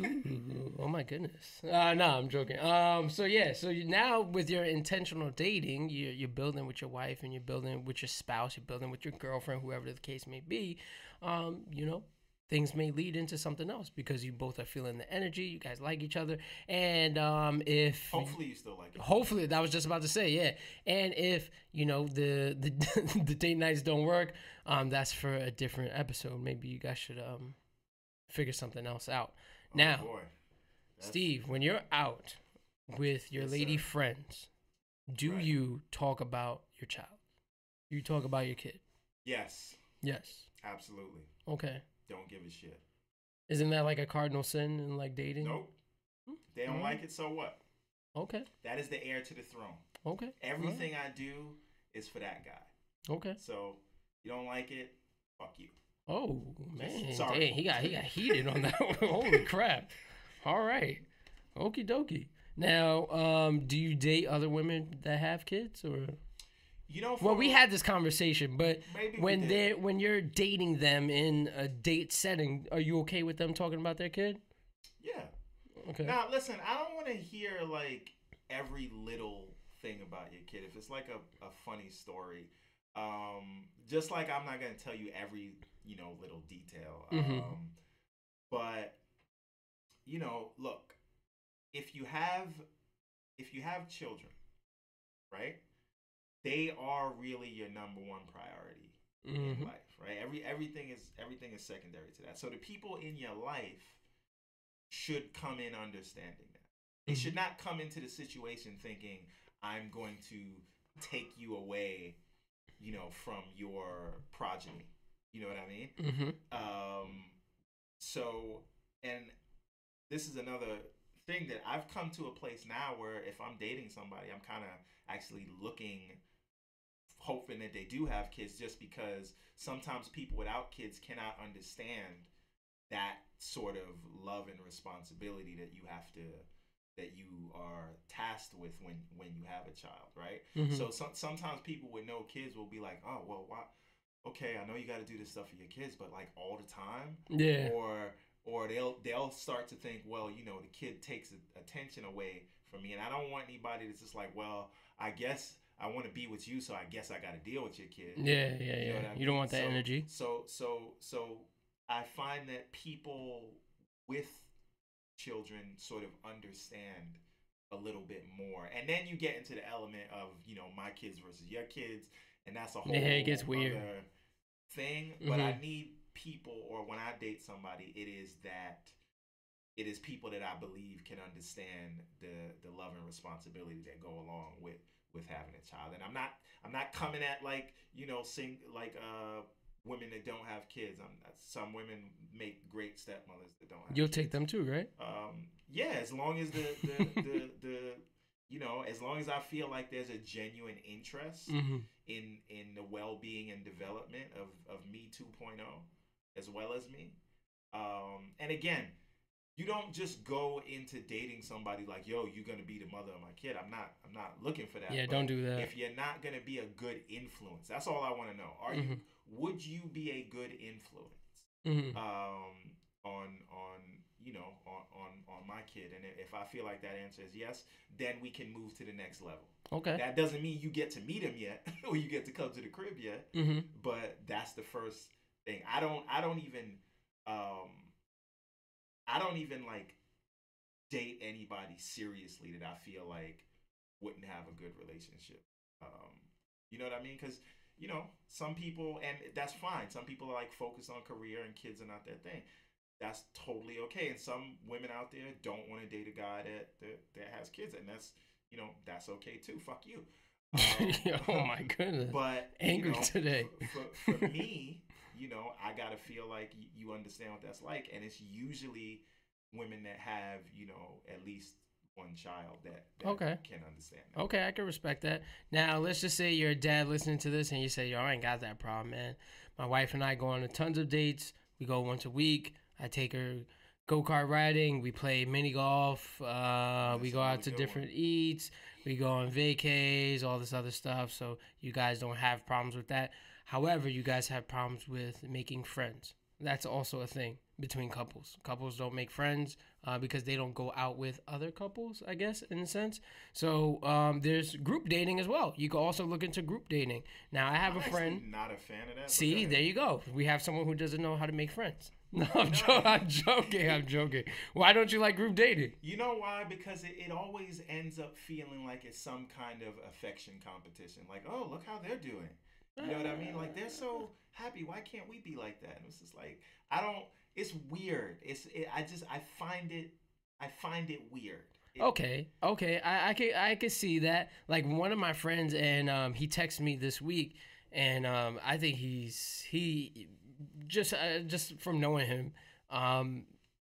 Ooh, oh my goodness. Uh, no, I'm joking. Um, so yeah, so you, now with your intentional dating, you're, you're building with your wife and you're building with your spouse, you're building with your girlfriend, whoever the case may be. Um, you know, things may lead into something else because you both are feeling the energy. You guys like each other, and um, if hopefully you still like it. hopefully that was just about to say yeah and if you know the the, the date nights don't work um that's for a different episode maybe you guys should um figure something else out Oh, now boy. Steve when you're out with your Yes, lady sir. friends do Right. you talk about your child you talk about your kid Yes, yes absolutely. okay Don't give a shit. isn't that like a cardinal sin in like dating Nope. They don't Mhm. like it, so what? okay That is the heir to the throne. okay Everything I do is for that guy. okay So you don't like it, fuck you. Oh man, sorry. dang, he got he got heated on that. one. Holy crap! All right, okie dokie. Now, um, do you date other women that have kids, or You know, well, we had this conversation, but when they when you're dating them in a date setting, are you okay with them talking about their kid? Yeah. Okay. Now listen, I don't want to hear like every little thing about your kid, if it's like a, a funny story, um, just like I'm not gonna tell you every you know little detail, Mhm. um, but you know, look, if you have if you have children, right, they are really your number one priority in Mhm. life, right? Every everything is everything is secondary to that. So the people in your life should come in understanding that. They Mhm. should not come into the situation thinking I'm going to take you away, you know, from your progeny. You know what I mean? Mhm. Um, so, and this is another thing that I've come to a place now where if I'm dating somebody, I'm kind of actually looking, hoping that they do have kids, just because sometimes people without kids cannot understand that sort of love and responsibility that you have to that you are tasked with when when you have a child right Mhm. so some, sometimes people with no kids will be like oh well why okay i know you got to do this stuff for your kids but like all the time Yeah. or or they'll they'll start to think well you know the kid takes attention away from me and i don't want anybody that's just like well i guess i want to be with you so i guess i got to deal with your kid Yeah, yeah, you know yeah. I You don't want that So- energy. So so so I find that people with children sort of understand a little bit more. And then you get into the element of, you know, my kids versus your kids, and that's a whole Yeah, it gets weird. other thing. But I Mhm. need people or when I date somebody, it is that it is people that I believe can understand the the love and responsibility that go along with with having a child. And I'm not I'm not coming at like you know sing like uh women that don't have kids. I'm some women make great stepmothers that don't have. You'll kids. take them too, right? Um, yeah, as long as the the, the the you know as long as I feel like there's a genuine interest Mm-hmm. in in the well-being and development of of me 2.0 as well as me um and again you don't just go into dating somebody like yo you're gonna be the mother of my kid i'm not i'm not looking for that Yeah, but don't do that. if you're not gonna be a good influence that's all i want to know are you Mhm. would you be a good influence Mm-hmm. um on on you know on on on my kid and if i feel like that answer is yes then we can move to the next level Okay. that doesn't mean you get to meet him yet or you get to come to the crib yet, Mm-hmm. but that's the first thing. I don't I don't even um I don't even like date anybody seriously that I feel like wouldn't have a good relationship. Um you know what I mean? Cuz you know, some people and that's fine. Some people are like focused on career and kids are not their thing. That's totally okay. And some women out there don't want to date a guy that, that that has kids and that's you know, that's okay too. Fuck you. Um, oh my goodness. But Angry you know, today. For, for, for me, you know, I gotta feel like you understand what that's like, and it's usually women that have, you know, at least one child that, that Okay. can understand. That. Okay, I can respect that. Now, let's just say you're a dad listening to this and you say, Yo, I ain't got that problem, man. My wife and I go on tons of dates. We go once a week. I take her go kart riding. We play mini golf. Uh, we go out really to different eats. We go on vacays, all this other stuff. So you guys don't have problems with that. However, you guys have problems with making friends. That's also a thing between couples. Couples don't make friends uh, because they don't go out with other couples, I guess, in a sense. So um, there's group dating as well. You can also look into group dating. Now, I have I'm a friend. Not a fan of that. See, there you go. We have someone who doesn't know how to make friends. No, I'm, jo- I'm joking. I'm joking. Why don't you like group dating? You know why? Because it, it always ends up feeling like it's some kind of affection competition. Like, oh, look how they're doing. You know what I mean? Like they're so happy. Why can't we be like that? And it's just like I don't. It's weird. It's. It, I just. I find it. I find it weird. It- Okay, okay, I, I can I can see that. Like one of my friends, and um, he texted me this week, and um, I think he's he just uh, just from knowing him, um,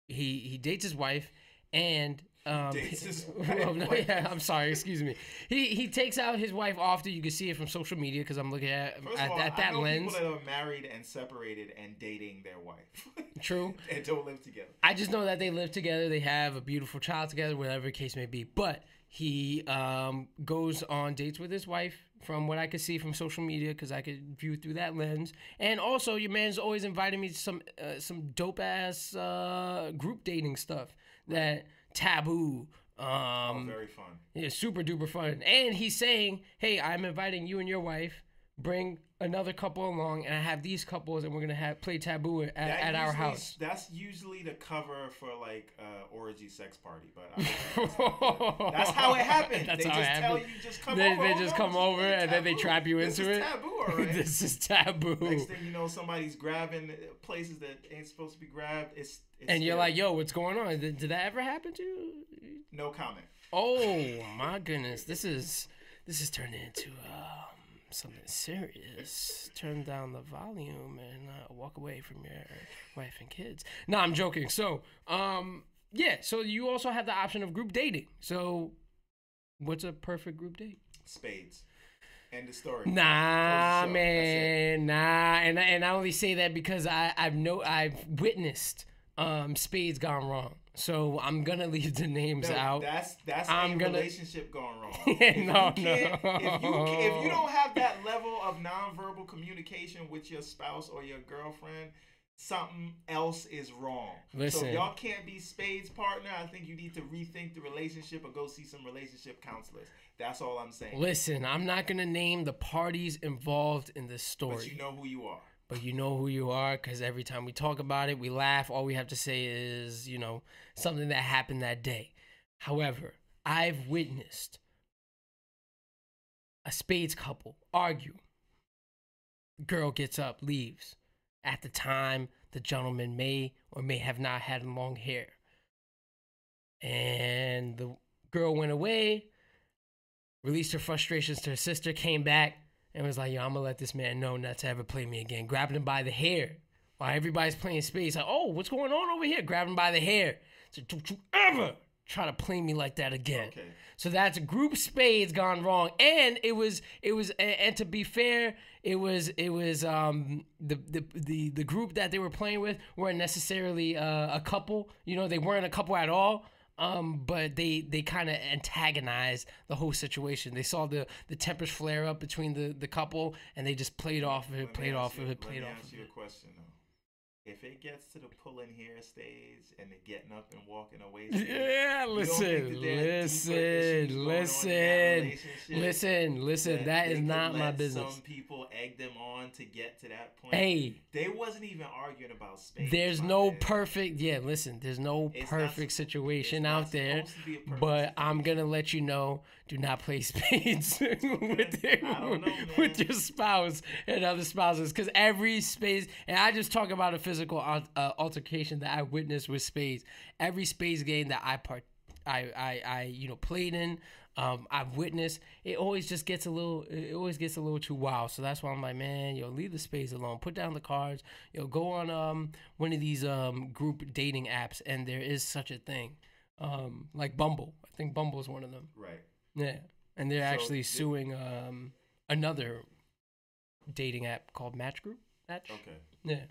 he he dates his wife, and um, well, no, yeah, I'm sorry, excuse me. He he takes out his wife often. You can see it from social media because I'm looking at First at, all, at that lens. people that are married and separated and dating their wife. True. and don't live together. I just know that they live together. They have a beautiful child together, whatever the case may be. But he um, goes on dates with his wife, from what I could see from social media, because I could view through that lens. And also, your man's always inviting me to some uh, some dope ass uh, group dating stuff that taboo. Oh, Um, very fun. yeah, super duper fun. And he's saying, "Hey, I'm inviting you and your wife. Bring another couple along, and I have these couples, and we're gonna have play taboo at, at our house." That's usually the cover for like uh, orgy sex party, but that's how it happened. That's they how just it tell you just come They, over. they oh, just come over and then they trap you This into is it. Taboo, all right. this is taboo. Next thing you know, somebody's grabbing places that ain't supposed to be grabbed. It's, it's and you're like, "Yo, what's going on? Did, did that ever happen to you?" no comment. Oh my goodness, this is this is turning into um, something serious. Turn down the volume and uh, walk away from your wife and kids. No, I'm joking. So, um, yeah. So you also have the option of group dating. So, what's a perfect group date? Spades. End of story. Nah, Close the show. That's man, nah. And I- and I only say that because I I've no I've witnessed um spades gone wrong. So I'm gonna leave the names No, out. That's that's I'm a gonna- relationship gone wrong. Yeah, If you no, no. If you if you don't have that level of nonverbal communication with your spouse or your girlfriend, something else is wrong. so Listen. if y'all can't be spades partner, I think you need to rethink the relationship or go see some relationship counselors. That's all I'm saying. Listen, I'm not gonna name the parties involved in this story, But you know who you are. But you know who you are because every time we talk about it, we laugh. All we have to say is, you know, something that happened that day. However, I've witnessed a spades couple argue. Girl gets up, leaves. At the time, the gentleman may or may have not had long hair. And the girl went away, released her frustrations to her sister, came back, and was like, yo, I'm gonna let this man know not to ever play me again. Grabbed him by the hair. While everybody's playing spades, like, oh, what's going on over here? Grabbed him by the hair. So don't you ever try to play me like that again. Okay. So that's group spades gone wrong, and it was it was and to be fair, it was it was um the the the, the group that they were playing with weren't necessarily uh, a couple. You know, they weren't a couple at all. Um, but they they kind of antagonized the whole situation. They saw the the tempers flare up between the the couple, and they just played off of it, played off you- of it, played Let off me ask of you it. a question though. If it gets to the pulling hair stage and the getting up and walking away, stage, Yeah, you don't think listen, that listen, deeper issues going on in that listen, listen, listen. That they is not my business. Some people egg them on to get to that point. Hey, they wasn't even arguing about space. there's no man. perfect. Yeah, listen, there's no It's perfect supp- situation out there. supposed to be a perfect But I'm gonna let you know: do not play spades with your, know, with your spouse and other spouses, because every space And I just talk about a physical al- uh, altercation that I witnessed with spades. Every spades game that I part, I, I, I, you know, played in. Um, I've witnessed it always just gets a little it always gets a little too wild. So that's why I'm like, man, yo, leave the spades alone. Put down the cards. Yo, go on um one of these um group dating apps, and there is such a thing. Um, like Bumble. I think Bumble is one of them. Right. Yeah. And they're So actually suing um another dating app called Match Group. Match? Okay. Yeah.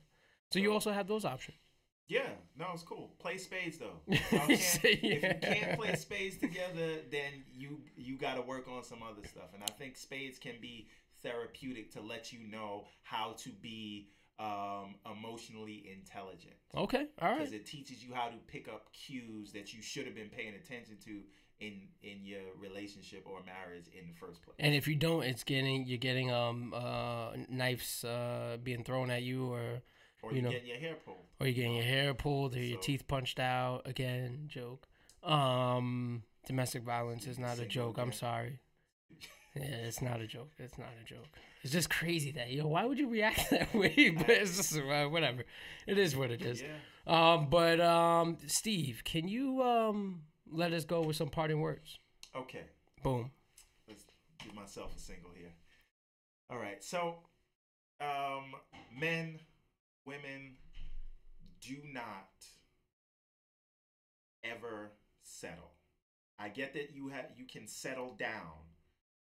So you also have those options. Yeah, no, it's cool. Play spades though. Can't- If you can't play spades together, then you you got to work on some other stuff. And I think spades can be therapeutic to let you know how to be um, emotionally intelligent. Okay. All right. Because it teaches you how to pick up cues that you should have been paying attention to in in your relationship or marriage in the first place. And if you don't, it's getting you're getting um uh knives uh being thrown at you or or you you know. getting your hair pulled. or you're getting your hair pulled or your teeth punched out again joke um domestic violence is not a joke i'm sorry yeah it's not a joke it's not a joke it's just crazy that yo why would you react that way but it's just uh, whatever it is what it is Yeah. um but um steve can you um let us go with some parting words Okay. boom let's give myself a single here. All right. So, um, men, women, do not ever settle. I get that you have you can settle down,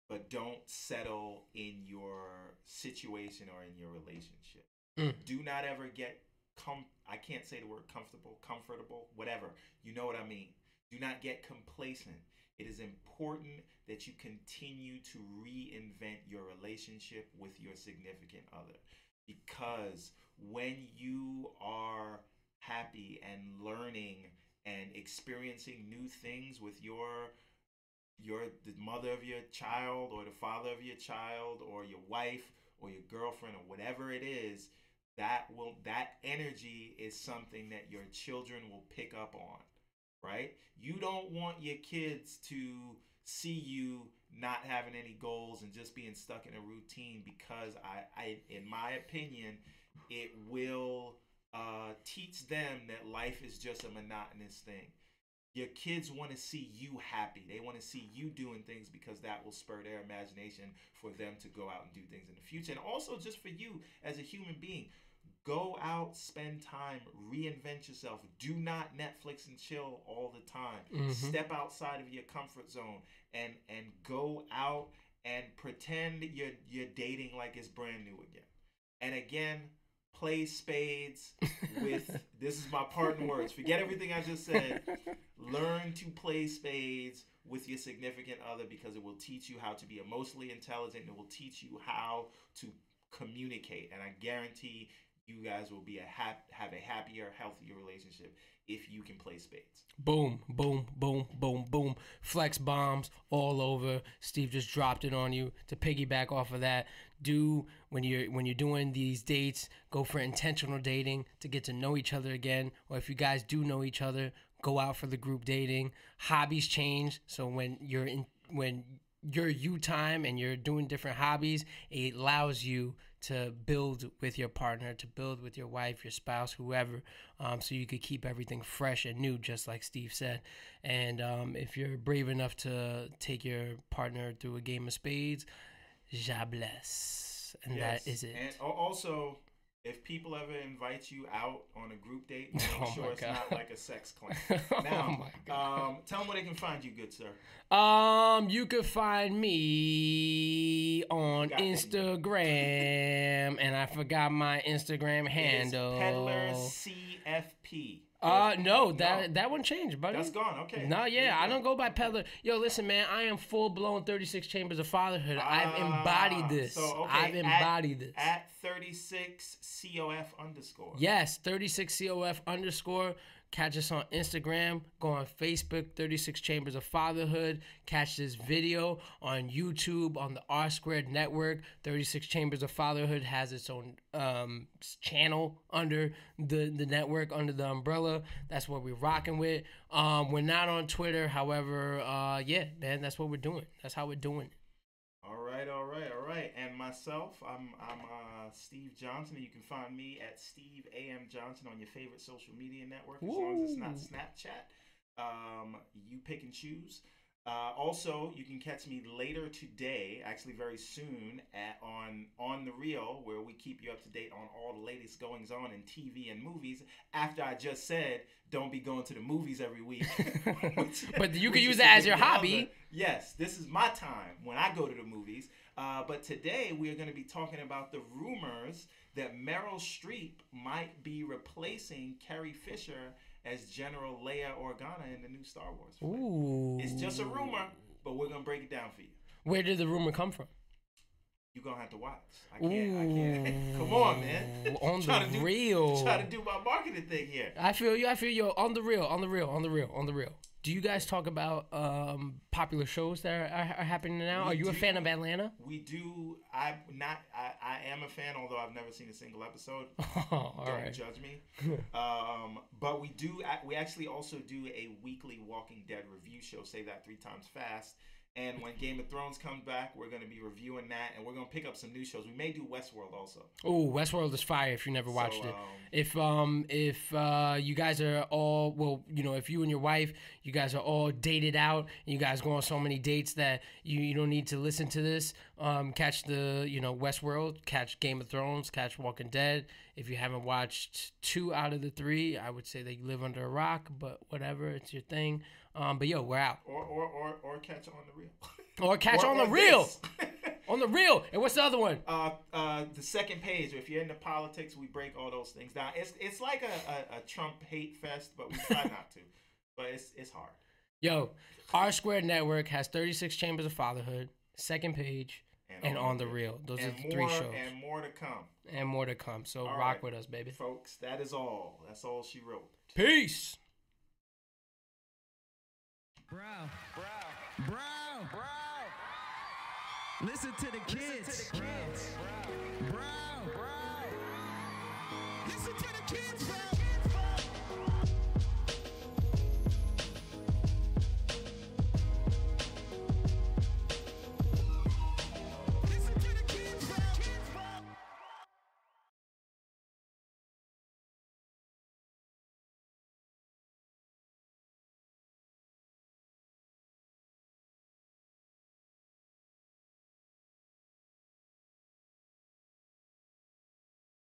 but don't settle in your situation or in your relationship. Mm. Do not ever get com I can't say the word comfortable, comfortable, whatever. You know what I mean. Do not get complacent. It is important that you continue to reinvent your relationship with your significant other because when you are happy and learning and experiencing new things with your your the mother of your child or the father of your child or your wife or your girlfriend or whatever it is that will that energy is something that your children will pick up on right? You don't want your kids to see you not having any goals and just being stuck in a routine because i, I in my opinion it will uh, teach them that life is just a monotonous thing your kids want to see you happy. They want to see you doing things because that will spur their imagination for them to go out and do things in the future. And also just for you as a human being, go out, spend time, reinvent yourself. Do not Netflix and chill all the time. Mhm. Step outside of your comfort zone and and go out and pretend you're you're dating like it's brand new again. And again, play spades with this is my parting words. Forget everything I just said learn to play spades with your significant other because it will teach you how to be emotionally intelligent it will teach you how to communicate and i guarantee you guys will be a hap- have a happier healthier relationship if you can play spades Boom, boom, boom, boom, boom. Flex bombs all over. Steve just dropped it on you. To piggyback off of that, do when you're when you're doing these dates, go for intentional dating to get to know each other again. Or if you guys do know each other, go out for the group dating. Hobbies change, so when you're in when your you time and you're doing different hobbies, it allows you to build with your partner, to build with your wife, your spouse, whoever, um, so you could keep everything fresh and new, just like Steve said. And um, if you're brave enough to take your partner through a game of spades, Jah bless. And that is it. and also if people ever invite you out on a group date make Oh sure it's God. not like a sex claim now oh my god. um, tell them where they can find you good sir Um, you can find me on Got. Instagram, and I forgot my Instagram handle. peddler cfp Uh, no, that that one changed, buddy. that's gone okay No, yeah, I don't go by peddler. Yo, listen, man, I am full blown 36 chambers of fatherhood. I've Ah, embodied this. so, okay, I've at- embodied this. at 36 cof underscore Yes, 36 COF underscore. Catch us on Instagram. Go on Facebook, 36 Chambers of Fatherhood. Catch this video on YouTube on the R Squared Network. 36 Chambers of Fatherhood has its own um, channel under the, the network, under the umbrella. That's what we're rocking with. Um, we're not on Twitter. However, uh, yeah, man, that's what we're doing. That's how we're doing. Right all right all right and myself i'm i'm uh steve johnson and you can find me at steve am johnson on your favorite social media network as long as it's not snapchat. Um you pick and choose uh, also, you can catch me later today, actually very soon, at on on the Real, where we keep you up to date on all the latest goings on in TV and movies. After I just said, don't be going to the movies every week. Which- But you can use that as your hobby. other. Yes, this is my time when I go to the movies. Uh, but today we are going to be talking about the rumors that Meryl Streep might be replacing Carrie Fisher as General Leia Organa in the new Star Wars. Ooh. It's just a rumor, but we're gonna break it down for you. Where did the rumor come from? You're gonna have to watch. I can't. I can't. Come on, man. Ooh, On Trying the to do- real. Try to do my marketing thing here. I feel you. I feel you. On the real. On the real. On the real. On the real. Do you guys talk about um, popular shows that are, are, are happening now? We are you a fan of Atlanta? We do. I'm not. I, I am a fan, although I've never seen a single episode. all Don't right. judge me. um, but we do. We actually also do a weekly Walking Dead review show. Say that three times fast. And when Game of Thrones comes back, we're going to be reviewing that, and we're going to pick up some new shows. We may do Westworld also. Oh, Westworld is fire. If you never watched So, it. um, If um if uh you guys are all well you know if you and your wife you guys are all dated out and you guys go on so many dates that you, you don't need to listen to this um catch the you know Westworld catch Game of Thrones catch Walking Dead if you haven't watched two out of the three I would say that you live under a rock but whatever it's your thing um but yo we're out or or or, or catch on the real. or catch Or- on the real on the real and what's the other one uh, uh, the second page. If you're into politics, we break all those things down. It's it's like a, a, a Trump hate fest, but we try not to. But it's it's hard. yo R Squared Network has 36 Chambers of Fatherhood second page and on the real those are the more three shows and more to come, and more to come. So All rock right. with us, baby. folks. That is all. That's all she wrote. Peace. Bro. Bro. Bro. Bro. Listen to the kids. Listen to the kids. Bro. Bro. Bro. Listen to the kids, bro.